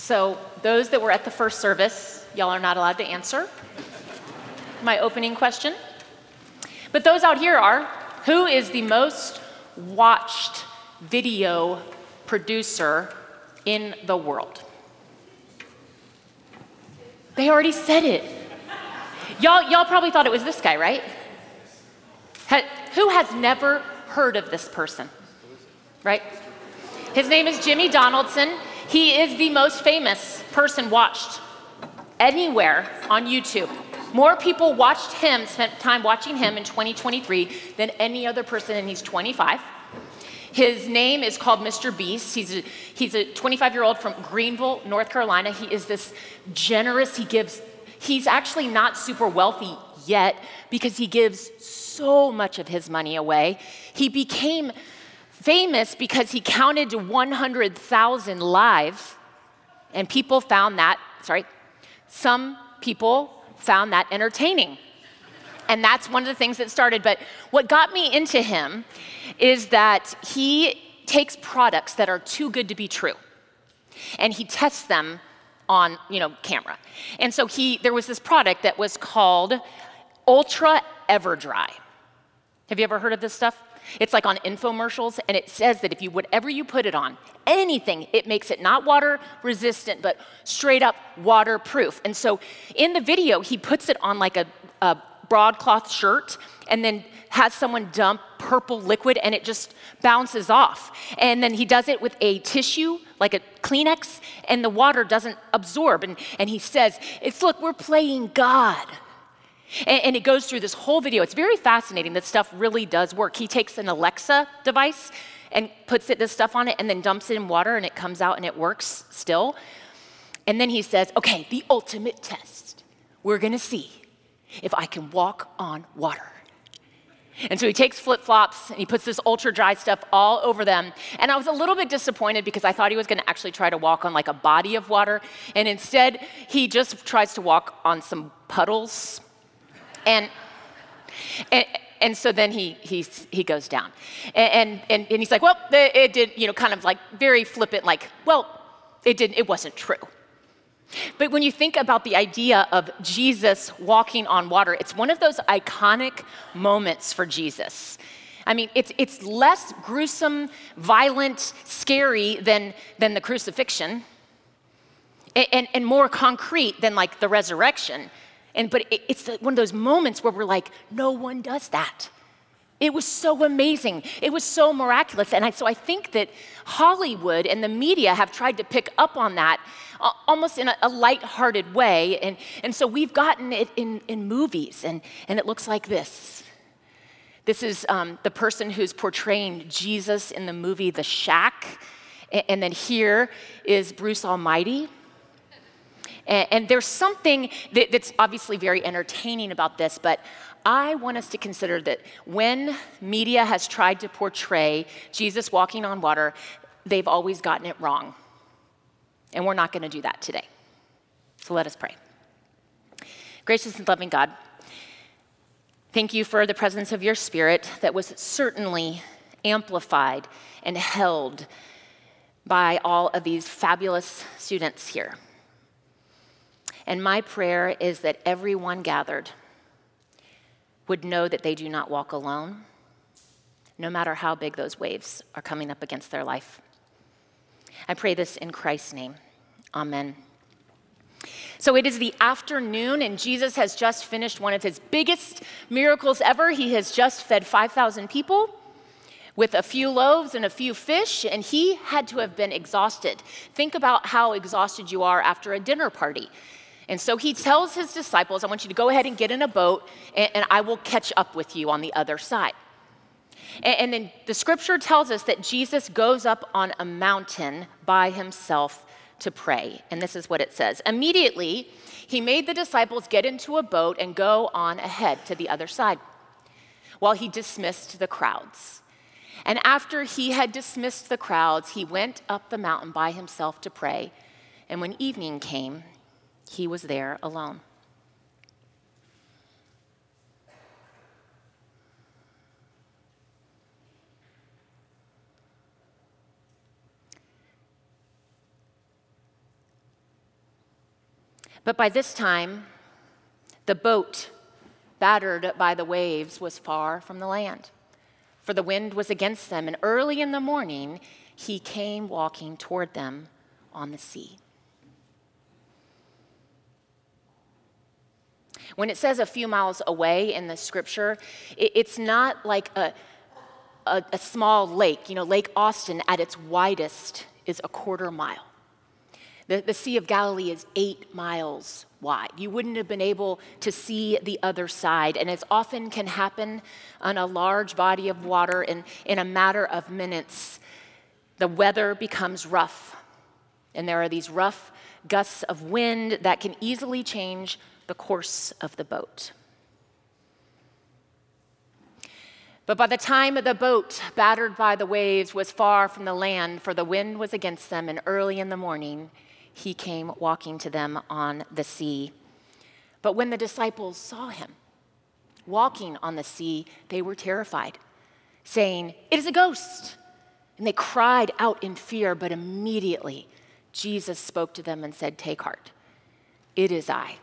So, those that were at the first service, y'all are not allowed to answer my opening question. But those out here are who is the most watched video producer in the world? They already said it. Y'all, y'all probably thought it was this guy, right? Ha, who has never heard of this person? Right? His name is Jimmy Donaldson. He is the most famous person watched anywhere on YouTube. More people watched him, spent time watching him in 2023 than any other person, and he's 25. His name is called Mr. Beast. He's a, he's a 25 year old from Greenville, North Carolina. He is this generous, he gives, he's actually not super wealthy yet because he gives so much of his money away. He became famous because he counted to 100,000 live, and people found that, sorry, some people found that entertaining. And that's one of the things that started. But what got me into him is that he takes products that are too good to be true and he tests them on you know camera and so he there was this product that was called ultra everdry have you ever heard of this stuff it's like on infomercials and it says that if you whatever you put it on anything it makes it not water resistant but straight up waterproof and so in the video he puts it on like a, a broadcloth shirt and then has someone dump purple liquid and it just bounces off. And then he does it with a tissue, like a Kleenex, and the water doesn't absorb. And, and he says, It's look, we're playing God. And, and it goes through this whole video. It's very fascinating. That stuff really does work. He takes an Alexa device and puts it, this stuff on it and then dumps it in water and it comes out and it works still. And then he says, Okay, the ultimate test. We're gonna see if I can walk on water. And so he takes flip flops and he puts this ultra dry stuff all over them. And I was a little bit disappointed because I thought he was going to actually try to walk on like a body of water. And instead, he just tries to walk on some puddles. And, and, and so then he, he, he goes down. And, and, and he's like, well, it did, you know, kind of like very flippant, like, well, it, didn't, it wasn't true. But when you think about the idea of Jesus walking on water, it's one of those iconic moments for Jesus. I mean, it's, it's less gruesome, violent, scary than, than the crucifixion, and, and, and more concrete than like the resurrection. And, but it, it's one of those moments where we're like, no one does that. It was so amazing. It was so miraculous. And I, so I think that Hollywood and the media have tried to pick up on that uh, almost in a, a light-hearted way. And, and so we've gotten it in, in movies, and, and it looks like this. This is um, the person who's portraying Jesus in the movie The Shack. And, and then here is Bruce Almighty. And, and there's something that, that's obviously very entertaining about this, but I want us to consider that when media has tried to portray Jesus walking on water, they've always gotten it wrong. And we're not going to do that today. So let us pray. Gracious and loving God, thank you for the presence of your Spirit that was certainly amplified and held by all of these fabulous students here. And my prayer is that everyone gathered would know that they do not walk alone, no matter how big those waves are coming up against their life. I pray this in Christ's name. Amen. So it is the afternoon, and Jesus has just finished one of his biggest miracles ever. He has just fed 5,000 people with a few loaves and a few fish, and he had to have been exhausted. Think about how exhausted you are after a dinner party. And so he tells his disciples, I want you to go ahead and get in a boat, and, and I will catch up with you on the other side. And, and then the scripture tells us that Jesus goes up on a mountain by himself to pray. And this is what it says Immediately, he made the disciples get into a boat and go on ahead to the other side while he dismissed the crowds. And after he had dismissed the crowds, he went up the mountain by himself to pray. And when evening came, he was there alone. But by this time, the boat, battered by the waves, was far from the land, for the wind was against them, and early in the morning he came walking toward them on the sea. When it says a few miles away in the scripture, it's not like a, a, a small lake. You know, Lake Austin at its widest is a quarter mile. The, the Sea of Galilee is eight miles wide. You wouldn't have been able to see the other side. And as often can happen on a large body of water, in, in a matter of minutes, the weather becomes rough. And there are these rough gusts of wind that can easily change the course of the boat. But by the time the boat, battered by the waves, was far from the land, for the wind was against them, and early in the morning he came walking to them on the sea. But when the disciples saw him walking on the sea, they were terrified, saying, It is a ghost! And they cried out in fear, but immediately Jesus spoke to them and said, Take heart, it is I.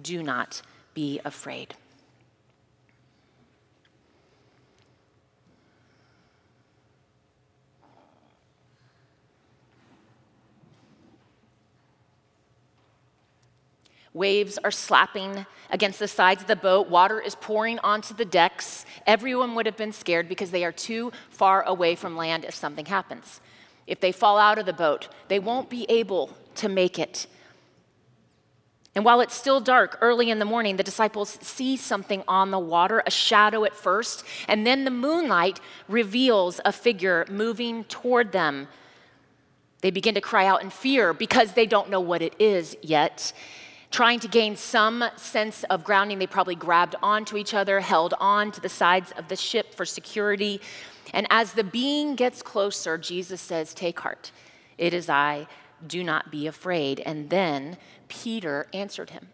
Do not be afraid. Waves are slapping against the sides of the boat. Water is pouring onto the decks. Everyone would have been scared because they are too far away from land if something happens. If they fall out of the boat, they won't be able to make it. And while it's still dark early in the morning, the disciples see something on the water, a shadow at first, and then the moonlight reveals a figure moving toward them. They begin to cry out in fear because they don't know what it is yet. Trying to gain some sense of grounding, they probably grabbed onto each other, held on to the sides of the ship for security. And as the being gets closer, Jesus says, Take heart, it is I, do not be afraid. And then Peter answered him,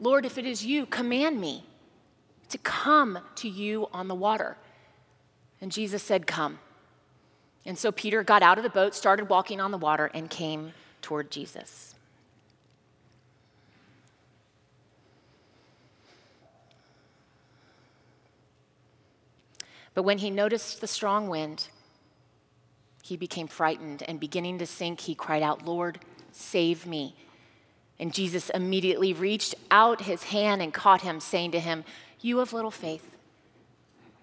Lord, if it is you, command me to come to you on the water. And Jesus said, Come. And so Peter got out of the boat, started walking on the water, and came toward Jesus. But when he noticed the strong wind, he became frightened and beginning to sink, he cried out, Lord, save me. And Jesus immediately reached out his hand and caught him, saying to him, You have little faith.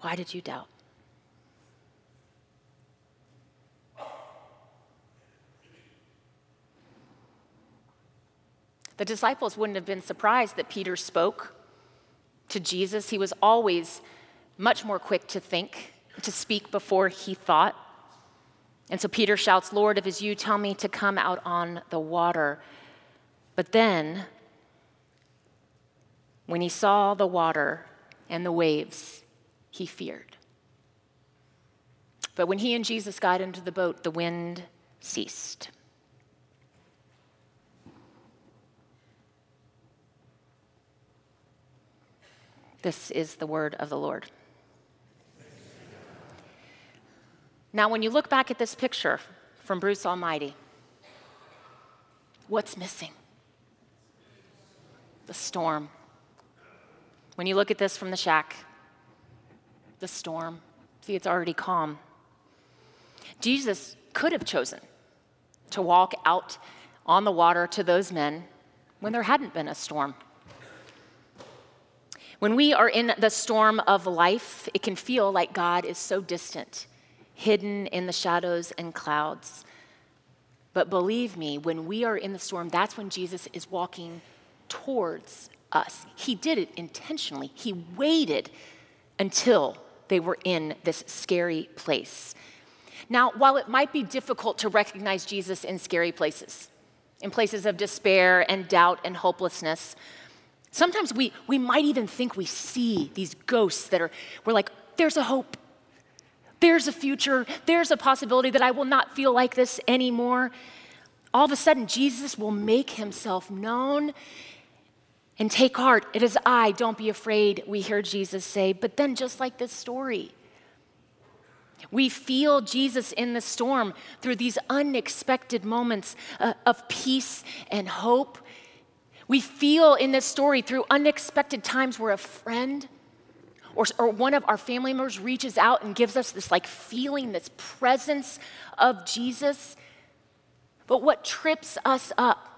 Why did you doubt? The disciples wouldn't have been surprised that Peter spoke to Jesus. He was always much more quick to think, to speak before he thought. And so Peter shouts, Lord, if it's you, tell me to come out on the water. But then, when he saw the water and the waves, he feared. But when he and Jesus got into the boat, the wind ceased. This is the word of the Lord. Now, when you look back at this picture from Bruce Almighty, what's missing? The storm. When you look at this from the shack, the storm. See, it's already calm. Jesus could have chosen to walk out on the water to those men when there hadn't been a storm. When we are in the storm of life, it can feel like God is so distant hidden in the shadows and clouds. But believe me, when we are in the storm, that's when Jesus is walking towards us. He did it intentionally. He waited until they were in this scary place. Now, while it might be difficult to recognize Jesus in scary places, in places of despair and doubt and hopelessness, sometimes we, we might even think we see these ghosts that are, we're like, there's a hope. There's a future. There's a possibility that I will not feel like this anymore. All of a sudden, Jesus will make himself known and take heart. It is I, don't be afraid, we hear Jesus say. But then, just like this story, We feel Jesus in the storm through these unexpected moments uh, of peace and hope. We feel in this story through unexpected times where a friend or, or one of our family members reaches out and gives us this like feeling, this presence of Jesus. But what trips us up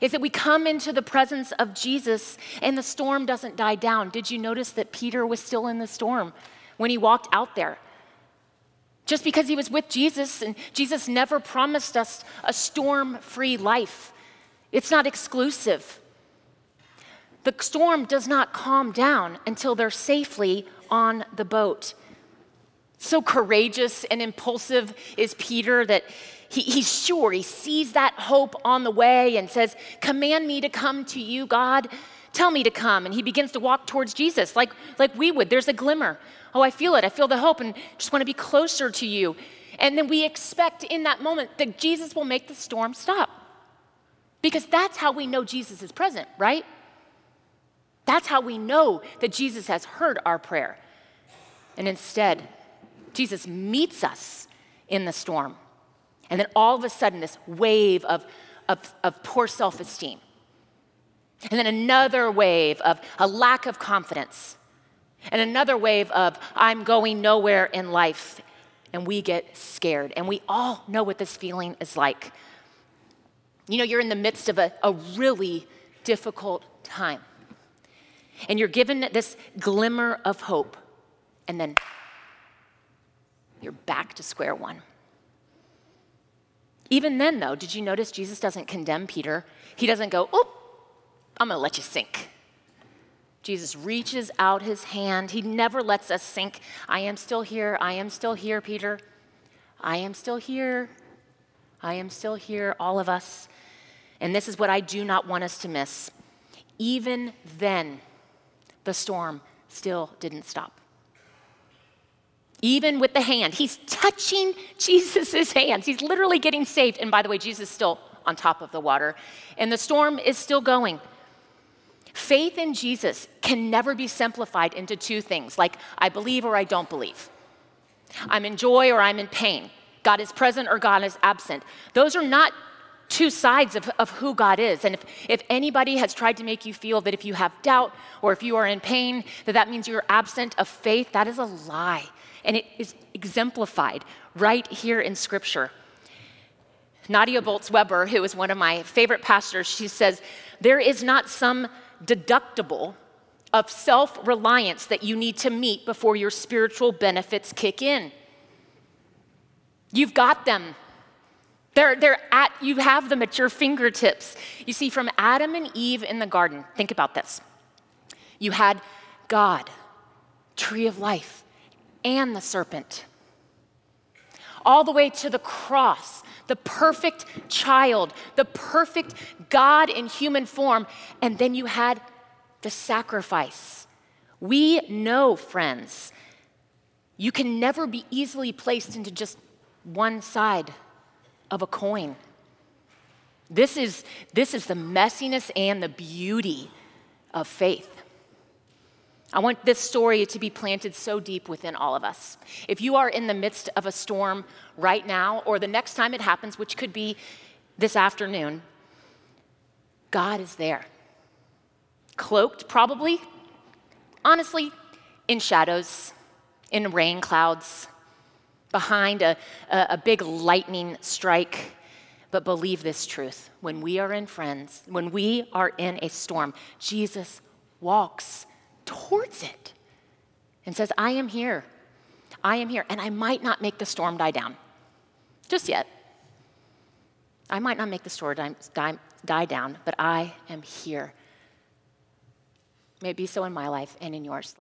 is that we come into the presence of Jesus and the storm doesn't die down. Did you notice that Peter was still in the storm when he walked out there? Just because he was with Jesus, and Jesus never promised us a storm free life, it's not exclusive. The storm does not calm down until they're safely on the boat. So courageous and impulsive is Peter that he, he's sure he sees that hope on the way and says, Command me to come to you, God. Tell me to come. And he begins to walk towards Jesus like, like we would. There's a glimmer. Oh, I feel it. I feel the hope and just want to be closer to you. And then we expect in that moment that Jesus will make the storm stop. Because that's how we know Jesus is present, right? That's how we know that Jesus has heard our prayer. And instead, Jesus meets us in the storm. And then all of a sudden, this wave of, of, of poor self esteem. And then another wave of a lack of confidence. And another wave of, I'm going nowhere in life. And we get scared. And we all know what this feeling is like. You know, you're in the midst of a, a really difficult time. And you're given this glimmer of hope. And then you're back to square one. Even then, though, did you notice Jesus doesn't condemn Peter? He doesn't go, oh, I'm gonna let you sink. Jesus reaches out his hand. He never lets us sink. I am still here. I am still here, Peter. I am still here. I am still here, all of us. And this is what I do not want us to miss. Even then, the storm still didn't stop even with the hand. He's touching Jesus' hands. He's literally getting saved. And by the way, Jesus is still on top of the water, and the storm is still going. Faith in Jesus can never be simplified into two things like I believe or I don't believe. I'm in joy or I'm in pain. God is present or God is absent. Those are not two sides of, of who God is. And if, if anybody has tried to make you feel that if you have doubt or if you are in pain, that that means you're absent of faith, that is a lie. And it is exemplified right here in Scripture. Nadia Bolz Weber, who is one of my favorite pastors, she says, There is not some deductible of self reliance that you need to meet before your spiritual benefits kick in. You've got them. They're, they're at, you have them at your fingertips. You see, from Adam and Eve in the garden, think about this. You had God, tree of life and the serpent. All the way to the cross, the perfect child, the perfect God in human form, and then you had the sacrifice. We know, friends, you can never be easily placed into just one side of a coin. This is, this is the messiness and the beauty of faith. I want this story to be planted so deep within all of us. If you are in the midst of a storm right now, or the next time it happens, which could be this afternoon, God is there. Cloaked, probably, honestly, in shadows, in rain clouds, behind a, a, a big lightning strike. But believe this truth when we are in friends, when we are in a storm, Jesus walks towards it and says, I am here. I am here. And I might not make the storm die down just yet. I might not make the storm die, die, die down, but I am here. May it be so in my life and in yours.